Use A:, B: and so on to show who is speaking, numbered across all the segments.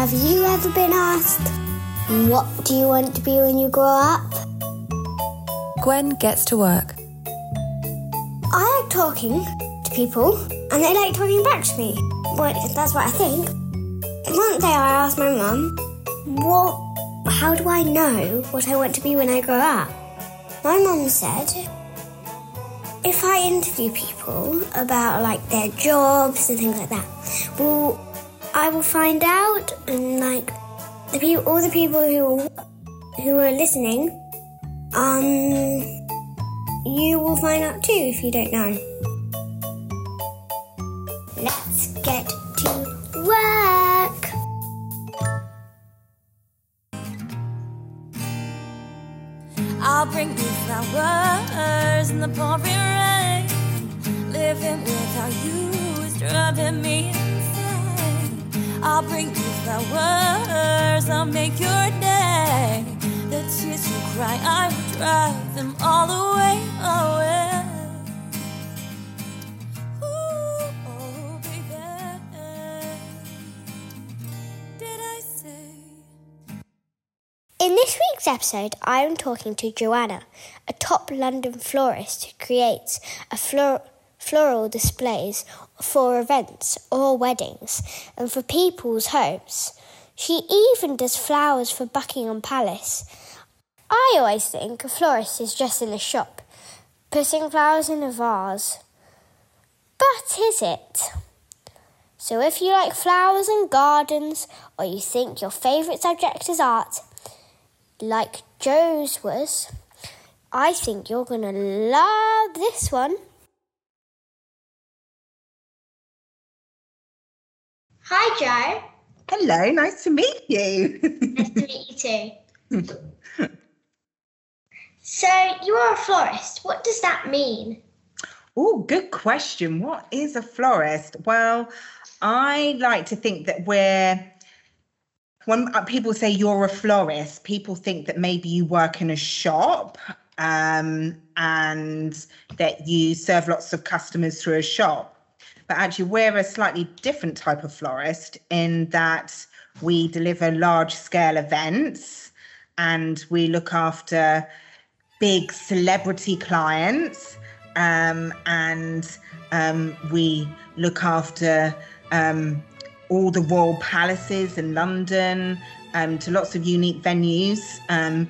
A: Have you ever been asked, what do you want to be when you grow up?
B: Gwen gets to work.
A: I like talking to people, and they like talking back to me. Well, that's what I think. One day I asked my mum, what, how do I know what I want to be when I grow up? My mum said, if I interview people about like their jobs and things like that, well, I will find out, and like the people, all the people who who are listening, um, you will find out too if you don't know. Let's get to work.
C: I'll bring you flowers in the pouring rain. Living without you is driving me. I'll bring you flowers, I'll make your day. The tears you cry, I will drive them all away, away. Oh, say?
A: In this week's episode, I am talking to Joanna, a top London florist who creates a flor- floral displays for events or weddings and for people's homes. She even does flowers for Buckingham Palace. I always think a florist is just in a shop, putting flowers in a vase. But is it? So if you like flowers and gardens, or you think your favourite subject is art, like Jo's was, I think you're going to love this one. Hi, Jo.
D: Hello, nice to meet you.
A: Nice to meet you too. so, you are a florist. What does that mean?
D: oh, good question. What is a florist? Well, I like to think that we're when uh, people say you're a florist, people think that maybe you work in a shop um, and that you serve lots of customers through a shop. But actually, we're a slightly different type of florist in that we deliver large scale events and we look after big celebrity clients um, and um, we look after um, all the royal palaces in London um, to lots of unique venues, um,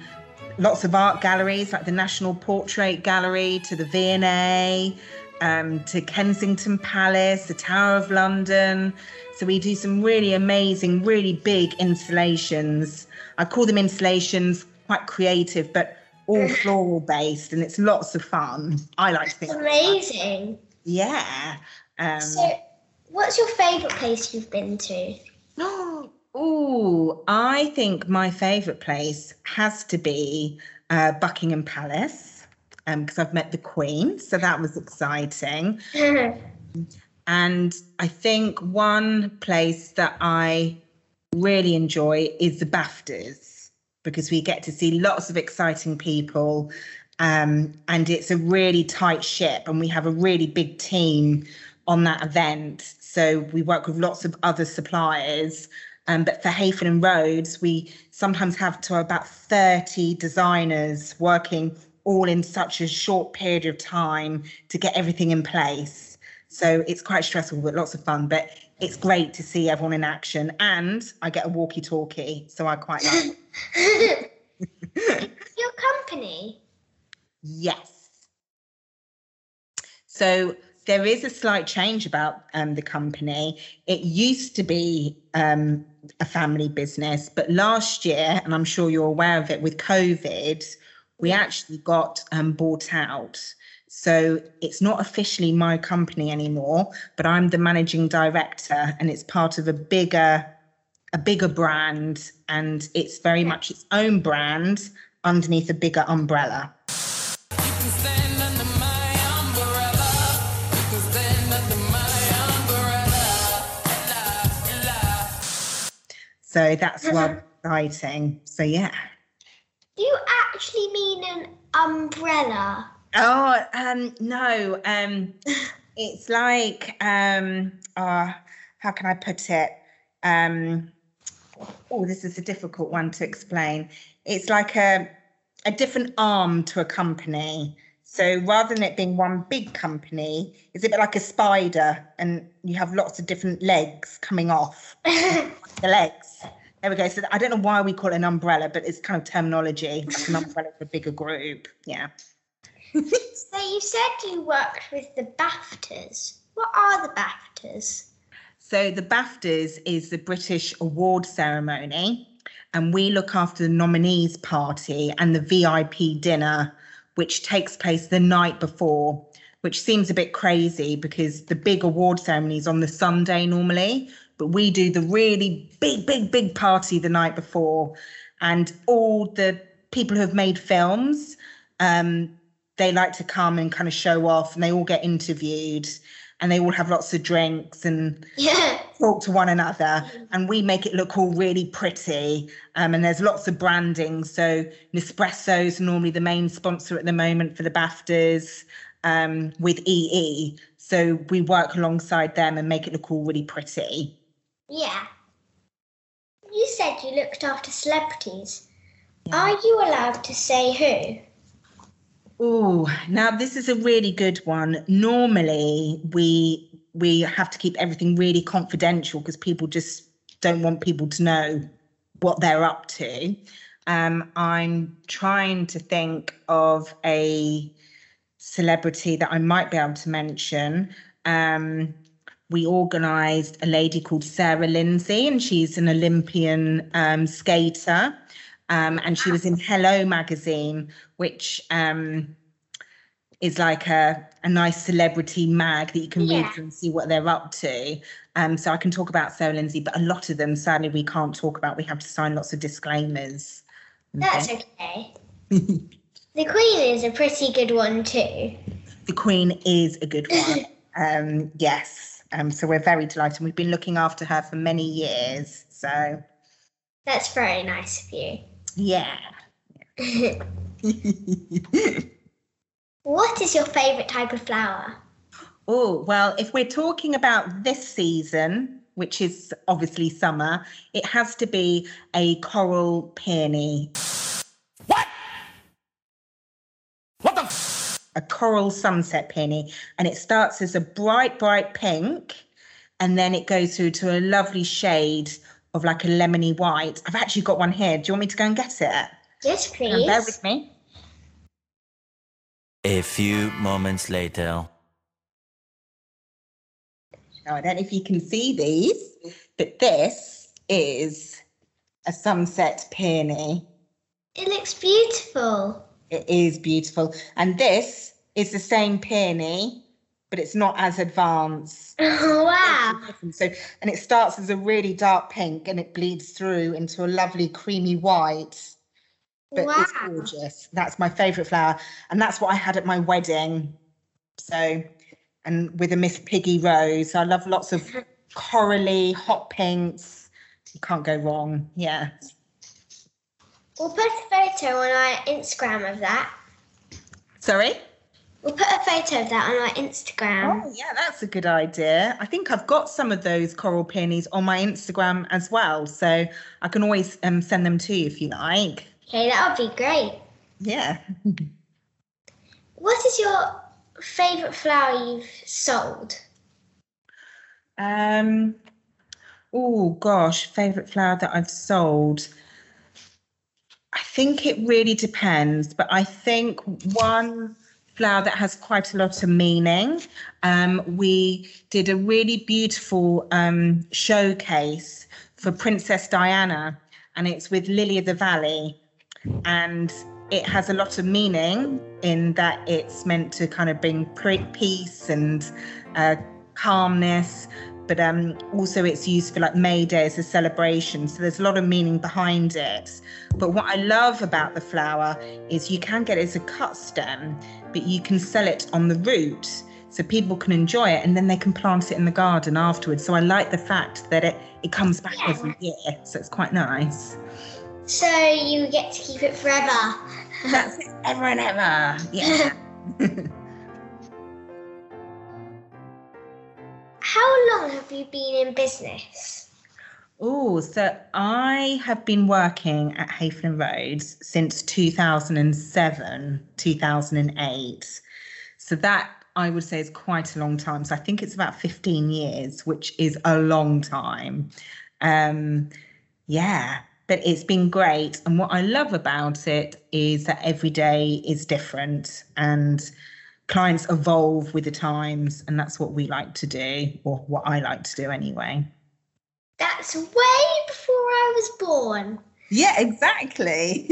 D: lots of art galleries like the National Portrait Gallery to the V&A, um, to Kensington Palace, the Tower of London. So we do some really amazing, really big installations. I call them installations, quite creative, but all floral based, and it's lots of fun. I like to think.
A: Amazing.
D: Yeah. Um,
A: So, what's your favourite place you've been to?
D: Oh, I think my favourite place has to be uh, Buckingham Palace because I've met the Queen, so that was exciting. And I think one place that I really enjoy is the BAFTAs because we get to see lots of exciting people. Um, and it's a really tight ship, and we have a really big team on that event. So we work with lots of other suppliers. Um, but for Hayford and Rhodes, we sometimes have to about 30 designers working all in such a short period of time to get everything in place. So it's quite stressful, but lots of fun. But it's great to see everyone in action. And I get a walkie talkie, so I quite like.
A: Your company?
D: Yes. So there is a slight change about um, the company. It used to be um, a family business, but last year, and I'm sure you're aware of it, with COVID, we actually got um, bought out. So it's not officially my company anymore, but I'm the managing director, and it's part of a bigger, a bigger brand, and it's very much its own brand underneath a bigger umbrella. So that's what i exciting. So yeah.
A: Do you actually mean an umbrella?
D: Oh um no um it's like um uh how can I put it um Oh, this is a difficult one to explain. It's like a a different arm to a company. So rather than it being one big company, it's a bit like a spider, and you have lots of different legs coming off the legs. There we go. So I don't know why we call it an umbrella, but it's kind of terminology. Like an umbrella for a bigger group. Yeah.
A: so you said you worked with the BAFTAs. What are the BAFTAs?
D: So the BAFTAs is the British award ceremony, and we look after the nominees party and the VIP dinner, which takes place the night before. Which seems a bit crazy because the big award ceremony is on the Sunday normally, but we do the really big, big, big party the night before, and all the people who have made films, um, they like to come and kind of show off, and they all get interviewed and they all have lots of drinks and
A: Yeah.
D: talk to one another. And we make it look all really pretty um, and there's lots of branding. So nespresso is normally the main sponsor at the moment for the baftas um, with ee so we work alongside them and make it look all really pretty
A: Yeah. You said you looked after celebrities. Are you allowed to say who?
D: Oh, now this is a really good one. Normally, we we have to keep everything really confidential because people just don't want people to know what they're up to. Um, I'm trying to think of a celebrity that I might be able to mention. Um, we organised a lady called Sarah Lindsay, and she's an Olympian um, skater. Um, and she was in Hello magazine, which um, is like a, a nice celebrity mag that you can read
A: Yeah.
D: through and see what they're up to. Um, so I can talk about Sarah Lindsay, but a lot of them, sadly, we can't talk about. We have to sign lots of disclaimers.
A: That's okay. the Queen is a pretty good one too.
D: The Queen is a good one. um, yes. Um, so we're very delighted. We've been looking after her for many years. So
A: That's very nice of you.
D: yeah.
A: What is your favourite type of flower?
D: Oh, well, if we're talking about this season, which is obviously summer, it has to be a coral peony.
E: What? What the? F-
D: A coral sunset peony. And it starts as a bright, bright pink, and then it goes through to a lovely shade of like a lemony white. I've actually got one here. Do you want me to go and get it?
A: Yes, please.
D: bear with me.
E: A few moments later.
D: Now, I don't know if you can see these, but this is a sunset peony.
A: It looks beautiful.
D: It is beautiful. And this is the same peony, but it's not as advanced.
A: Oh, wow.
D: So, and it starts as a really dark pink and it bleeds through into a lovely creamy white. But it's gorgeous. That's my favourite flower. And that's what I had at my wedding. So, and with a Miss Piggy rose. I love lots of corally, hot pinks. You can't go wrong. Yeah.
A: We'll put a photo on our Instagram of that.
D: Sorry?
A: We'll put a photo of that on our Instagram.
D: Oh, yeah, that's a good idea. I think I've got some of those coral peonies on my Instagram as well. So I can always um, send them to you if you like.
A: Okay, that would be great.
D: Yeah.
A: What is your favourite flower you've sold?
D: Um, oh, gosh, favourite flower that I've sold. I think it really depends, but I think one flower that has quite a lot of meaning. Um, we did a really beautiful um, showcase for Princess Diana, and it's with Lily of the Valley. And it has a lot of meaning in that it's meant to kind of bring peace and uh, calmness, but um, also it's used for like May Day as a celebration. So there's a lot of meaning behind it. But what I love about the flower is you can get it as a cut stem, but you can sell it on the root So people can enjoy it and then they can plant it in the garden afterwards. So I like the fact that it, it comes back every year. So it's quite nice.
A: So you get to keep it forever.
D: That's it, ever and ever. Yeah.
A: How long have you been in business?
D: Oh, so I have been working at Hayford Rhodes since 2007, 2008. So that I would say is quite a long time. So I think it's about 15 years, which is a long time. Um, yeah, but it's been great. And what I love about it is that every day is different and clients evolve with the times. And that's what we like to do, or what I like to do anyway.
A: That's way before I was born.
D: Yeah, exactly.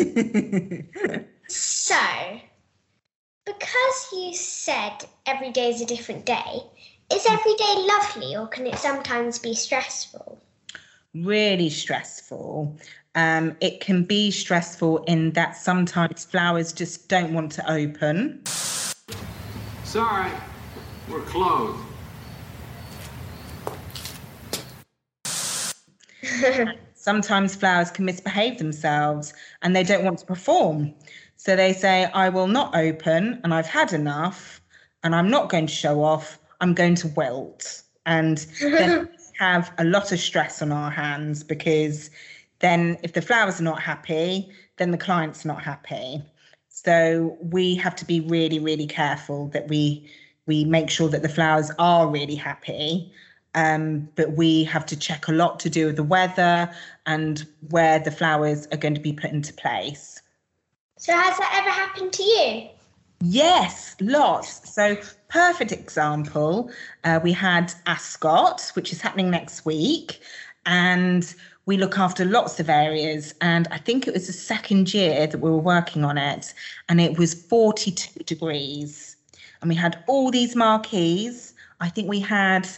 A: So, because you said every day is a different day, is every day lovely or can it sometimes be stressful?
D: really stressful. Um, it can be stressful in that sometimes flowers just don't want to open.
F: Sorry, we're closed.
D: Sometimes flowers can misbehave themselves and they don't want to perform. So they say, I will not open and I've had enough and I'm not going to show off. I'm going to wilt. And then have a lot of stress on our hands because then if the flowers are not happy, then the client's are not happy. So we have to be really, really careful that we we make sure that the flowers are really happy. Um, but we have to check a lot to do with the weather and where the flowers are going to be put into place.
A: So, has that ever happened to you?
D: Yes, lots. So, perfect example. Uh, we had Ascot, which is happening next week, and we look after lots of areas. And I think it was the second year that we were working on it, and it was 42 degrees. And we had all these marquees. I think we had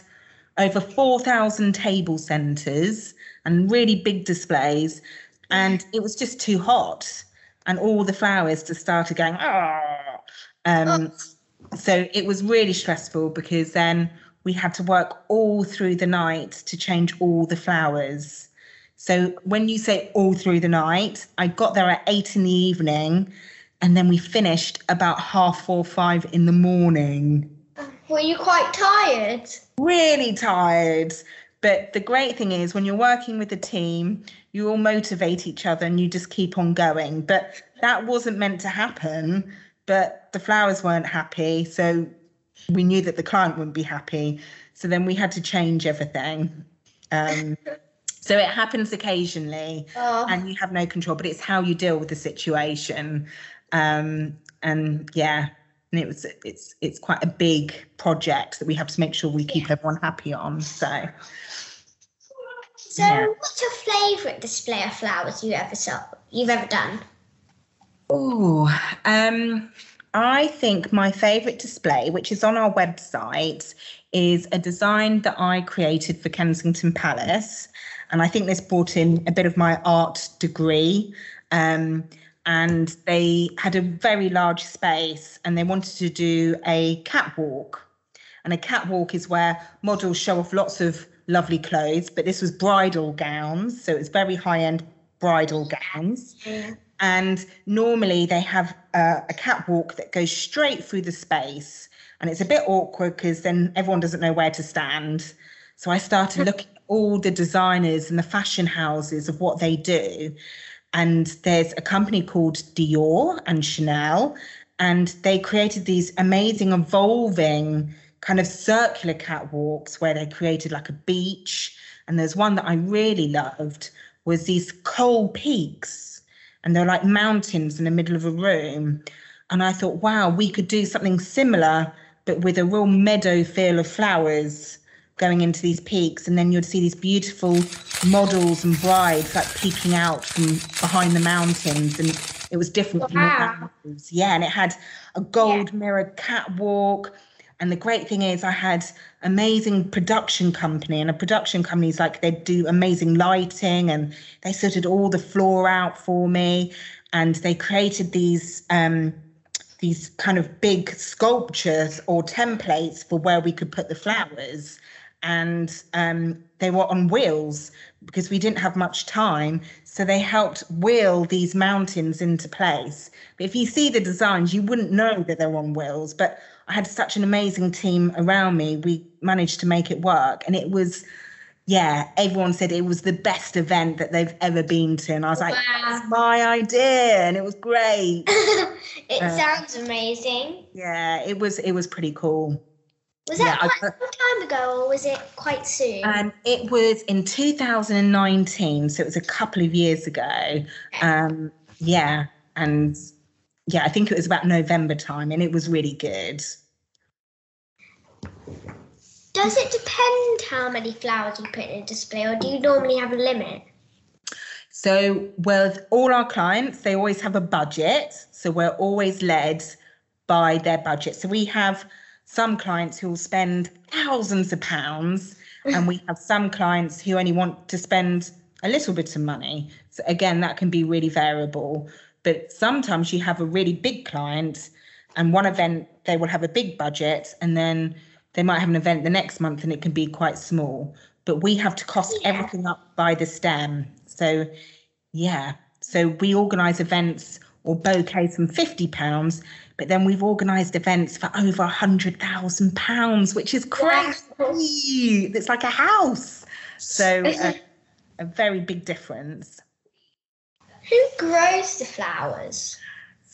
D: over 4,000 table centres and really big displays. And it was just too hot. And all the flowers just started going, oh. Um, so it was really stressful because then we had to work all through the night to change all the flowers. So when you say all through the night, I got there at eight in the evening and then we finished about half four, five in the morning.
A: Were you quite tired?
D: Really tired. But the great thing is when you're working with a team, you all motivate each other and you just keep on going. But that wasn't meant to happen. But the flowers weren't happy. So we knew that the client wouldn't be happy. So then we had to change everything. Um, so it happens occasionally
A: Oh.
D: and you have no control, but it's how you deal with the situation. Um, and yeah, and it was it's it's quite a big project that we have to make sure we keep everyone happy on. So
A: So,
D: Yeah.
A: what's your favourite display of flowers you ever saw? You've ever done?
D: Oh, um, I think my favourite display, which is on our website, is a design that I created for Kensington Palace. And I think this brought in a bit of my art degree. Um, and they had a very large space and they wanted to do a catwalk. And a catwalk is where models show off lots of lovely clothes, but this was bridal gowns. So it's very high end bridal gowns. And normally they have uh, a catwalk that goes straight through the space. And it's a bit awkward because then everyone doesn't know where to stand. So I started looking at all the designers and the fashion houses of what they do. And there's a company called Dior and Chanel, and they created these amazing, evolving kind of circular catwalks where they created like a beach. And there's one that I really loved was these coal peaks, and they're like mountains in the middle of a room. And I thought, wow, we could do something similar, but with a real meadow feel of flowers going into these peaks. And then you'd see these beautiful models and brides like peeking out from behind the mountains. And it was different from the. Yeah. And it had a gold mirror catwalk. And the great thing is, I had amazing production company, and a production company is like they do amazing lighting, and they sorted all the floor out for me, and they created these um, these kind of big sculptures or templates for where we could put the flowers, and um, they were on wheels because we didn't have much time, so they helped wheel these mountains into place. But if you see the designs, you wouldn't know that they're on wheels, but I had such an amazing team around me. We managed to make it work, and it was yeah, everyone said it was the best event that they've ever been to. And I was like, that's my idea. And it was great.
A: it
D: Uh,
A: sounds amazing.
D: yeah, it was it was pretty cool.
A: Was that
D: yeah,
A: quite long time ago or was it quite soon?
D: Um, it was in 2019, so it was a couple of years ago. Um, yeah, and yeah, I think it was about November time, and it was really good.
A: Does it depend how many flowers you put in a display or do you normally have a limit?
D: So, with all our clients, they always have a budget. So, we're always led by their budget. So, we have some clients who will spend thousands of pounds, and we have some clients who only want to spend a little bit of money. So, again, that can be really variable. But sometimes you have a really big client, and one event they will have a big budget, and then they might have an event the next month and it can be quite small. But we have to cost
A: Yeah.
D: everything up by the stem. So, yeah. So we organise events or bouquets from fifty pounds, but then we've organised events for over a hundred thousand pounds, which is crazy. It's like a house. So uh, a very big difference.
A: Who grows the flowers?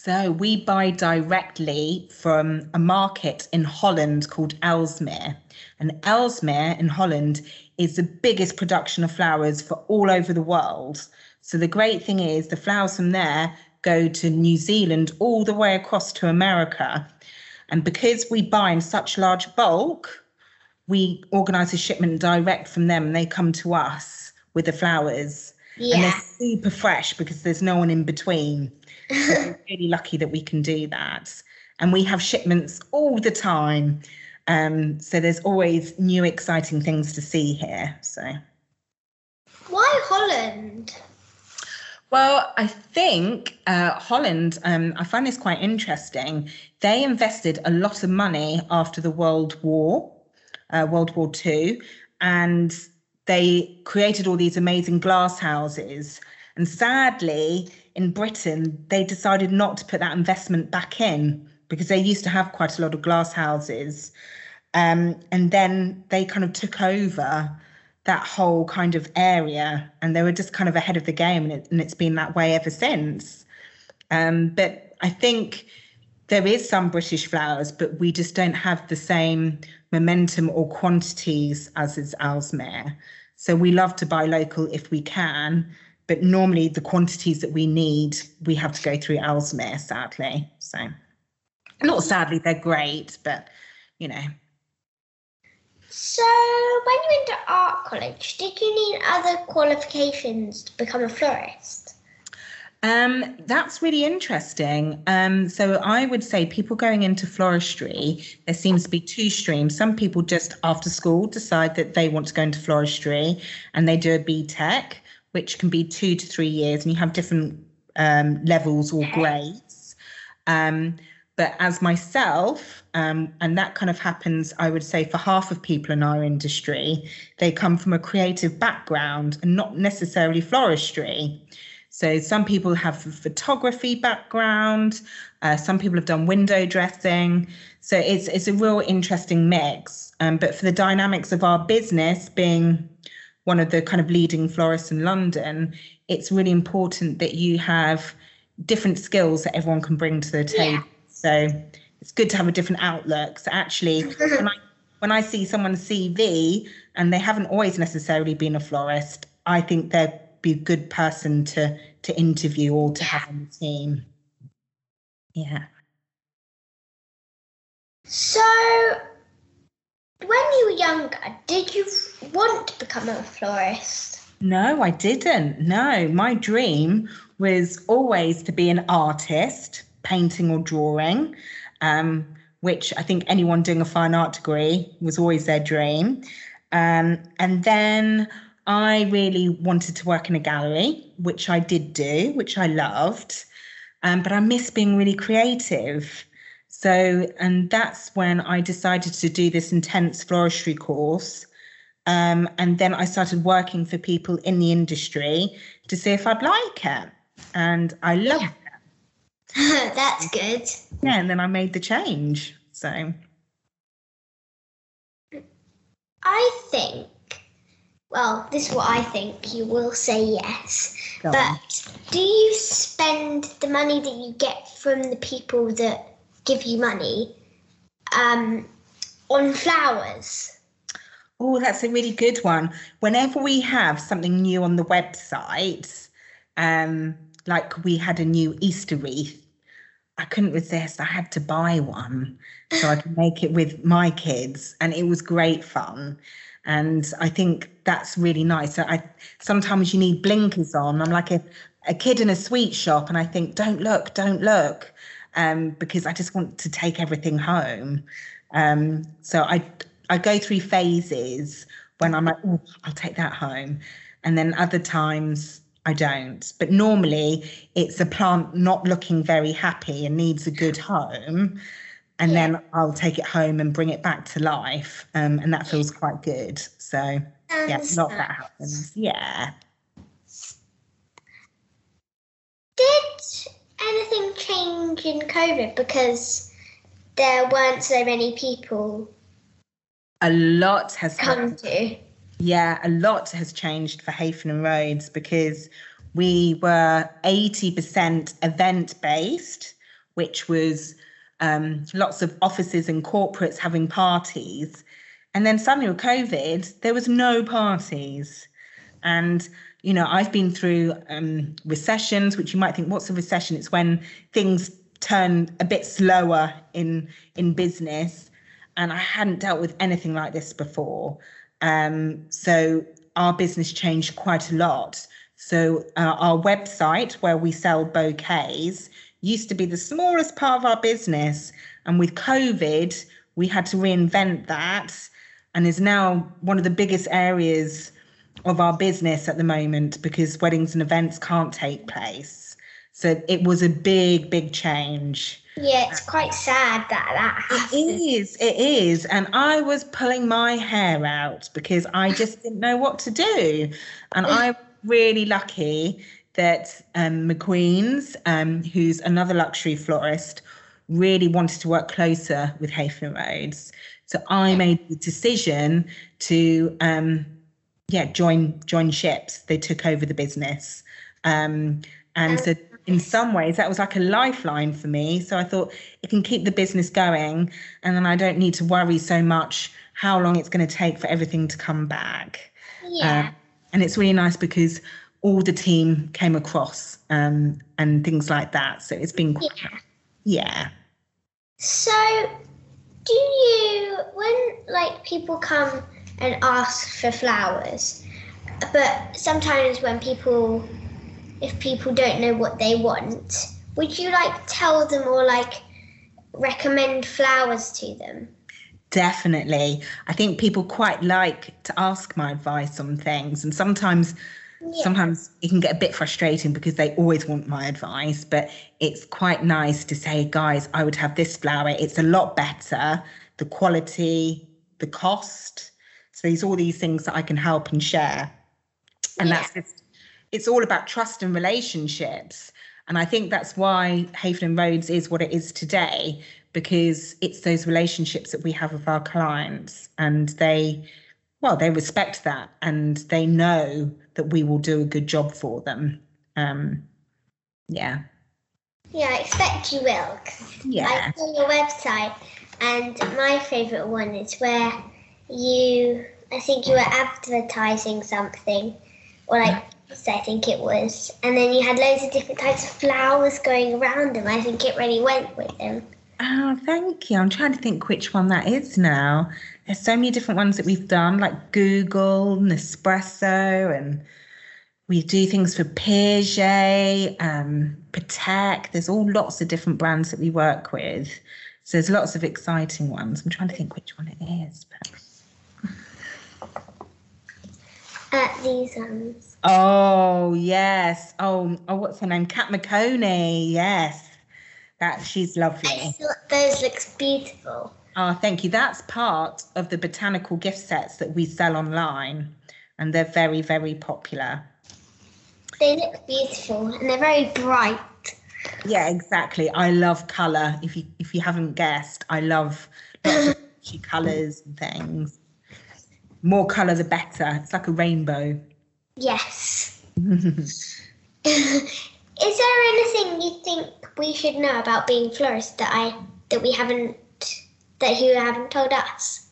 D: So we buy directly from a market in Holland called Aalsmeer. And Aalsmeer in Holland is the biggest production of flowers for all over the world. So the great thing is the flowers from there go to New Zealand all the way across to America. And because we buy in such large bulk, we organize a shipment direct from them and they come to us with the flowers. And they're super fresh because there's no one in between. So we're really lucky that we can do that. And we have shipments all the time. Um, so there's always new exciting things to see here. So
A: Why Holland?
D: Well, I think uh, Holland, um, I find this quite interesting. They invested a lot of money after the World War, uh, World War Two, and they created all these amazing glass houses. And sadly, in Britain, they decided not to put that investment back in because they used to have quite a lot of glass houses. Um, and then they kind of took over that whole kind of area and they were just kind of ahead of the game and, it, it's been that way ever since. Um, but i think there is some british flowers but we just don't have the same momentum or quantities as is Aalsmeer. so we love to buy local if we can but normally the quantities that we need we have to go through Aalsmeer, sadly. So not sadly they're great but you know
A: So, when you went to art college, did you need other qualifications to become a florist?
D: Um, that's really interesting. Um, so I would say people going into floristry, there seems to be two streams. Some people just after school decide that they want to go into floristry and they do a BTEC, which can be two to three years, and you have different um, levels or grades. Um, but as myself, um, and that kind of happens, I would say, for half of people in our industry, they come from a creative background and not necessarily floristry. So some people have a photography background, uh, some people have done window dressing. So it's it's a real interesting mix. Um, but for the dynamics of our business, being one of the kind of leading florists in London, it's really important that you have different skills that everyone can bring to the table. So it's good to have a different outlook. So actually, when I when I see someone's CV and they haven't always necessarily been a florist, I think they'd be a good person to to interview or to have on the team. Yeah.
A: So, when you were younger, did you want to become a florist?
D: No, I didn't. No, my dream was always to be an artist, painting or drawing, um, which I think anyone doing a fine art degree was always their dream. Um, and then I really wanted to work in a gallery, which I did do, which I loved. Um, but I miss being really creative. So, and that's when I decided to do this intense floristry course. Um, and then I started working for people in the industry to see if I'd like it. And I loved it.
A: That's good.
D: Yeah, and then I made the change. So,
A: I think Well, this is what I think. You will say yes.
D: Go on.
A: but do you spend the money that you get from the people that give you money um, on flowers?
D: Oh, that's a really good one. Whenever we have something new on the website, um, like we had a new Easter wreath, I couldn't resist. I had to buy one so I could make it with my kids, and it was great fun. And I think that's really nice. So I sometimes you need blinkers on. I'm like a, a kid in a sweet shop, and I think, don't look, don't look, um, because I just want to take everything home. Um, so I I go through phases when I'm like, oh, I'll take that home, and then other times I don't. But normally it's a plant not looking very happy and needs a good home, and then I'll take it home and bring it back to life, um, and that feels quite good. So yeah, a lot that happens. Yeah.
A: Did anything change in COVID because there weren't so many people
D: A lot has
A: come
D: happened.
A: to?
D: Yeah, a lot has changed for Hayford and Rhodes because we were 80% event based, which was um, lots of offices and corporates having parties. And then suddenly with COVID, there was no parties. And, you know, I've been through um, recessions, which you might think, what's a recession? It's when things turn a bit slower in in business. And I hadn't dealt with anything like this before. Um, so our business changed quite a lot. So uh, our website, where we sell bouquets, used to be the smallest part of our business, and with COVID, we had to reinvent that, and is now one of the biggest areas of our business at the moment because weddings and events can't take place. So it was a big, big change.
A: Yeah, it's quite sad that that
D: It
A: happened.
D: is, it is. And I was pulling my hair out because I just didn't know what to do. And I'm really lucky that um, McQueen's, um, who's another luxury florist, really wanted to work closer with Hayford Rhodes. So I made the decision to, um, yeah, join join ships. They took over the business, um, and so in some ways that was like a lifeline for me. So I thought it can keep the business going, and then I don't need to worry so much how long it's going to take for everything to come back.
A: Yeah.
D: Um, and it's really nice because all the team came across um, and things like that. So it's been, quite, yeah.
A: So, do you, when like people come and ask for flowers, but sometimes when people, if people don't know what they want, would you like tell them or like recommend flowers to them?
D: Definitely. I think people quite like to ask my advice on things. And sometimes sometimes it can get a bit frustrating because they always want my advice, but it's quite nice to say, guys, I would have this flower. It's a lot better. The quality, the cost. So there's all these things that I can help and share. And that's just it's all about trust and relationships. And I think that's why Hayford and Rhodes is what it is today, because it's those relationships that we have with our clients and they well, they respect that and they know that we will do a good job for them. Um yeah.
A: Yeah, I expect you will
D: Yeah.
A: I saw your website, and my favourite one is where you, I think you were advertising something, or like, I think it was, and then you had loads of different types of flowers going around them. I think it really went with them.
D: Oh, thank you. I'm trying to think which one that is now. There's so many different ones that we've done, like Google, Nespresso, and we do things for Piaget, um, Patek. There's all lots of different brands that we work with. So there's lots of exciting ones. I'm trying to think which one it is. But...
A: Uh, these ones.
D: Oh yes. Oh, oh, what's her name? Kat McConey. Yes, that she's
A: I
D: lovely.
A: thought those looks beautiful.
D: Oh, thank you. That's part of the botanical gift sets that we sell online, and they're very, very popular.
A: They look beautiful and they're very bright.
D: Yeah, exactly. I love color. If you if you haven't guessed, I love lots of colors and things. More colour the better. It's like a rainbow.
A: Yes. Is there anything you think we should know about being florists that I that we haven't that you haven't told us?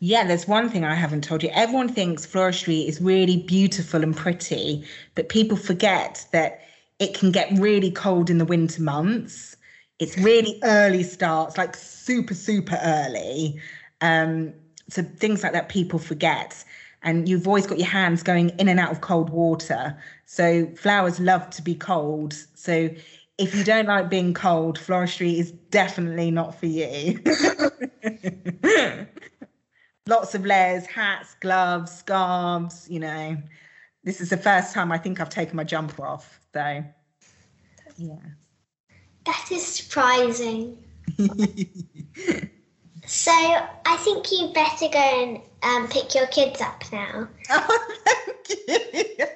D: Yeah, there's one thing I haven't told you. Everyone thinks floristry is really beautiful and pretty, but people forget that it can get really cold in the winter months. It's really early starts, like super, super early. Um, so things like that people forget. And you've always got your hands going in and out of cold water. So flowers love to be cold. So if you don't like being cold, floristry is definitely not for you. Lots of layers, hats, gloves, scarves, you know. This is the first time I think I've taken my jumper off, though. Yeah.
A: That is surprising. so I think you better go and um, pick your kids up now.
D: Oh, thank you.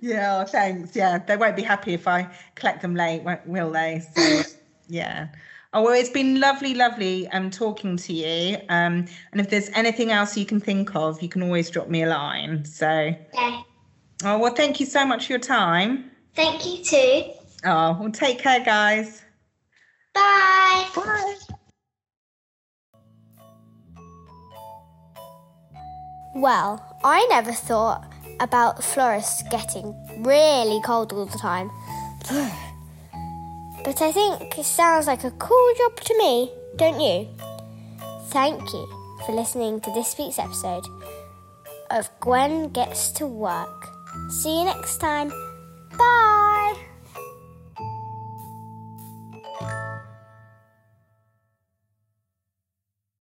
D: yeah, thanks. Yeah, they won't be happy if I collect them late, won't- will they? So, yeah. Oh well, it's been lovely, lovely um talking to you. Um, and if there's anything else you can think of, you can always drop me a line. So,
A: Okay.
D: oh well, thank you so much for your time.
A: Thank you too.
D: Oh, well, take care, guys.
A: Bye.
D: Bye.
A: Well, I never thought about florists getting really cold all the time. But I think it sounds like a cool job to me, don't you? Thank you for listening to this week's episode of Gwen Gets to Work. See you next time. Bye.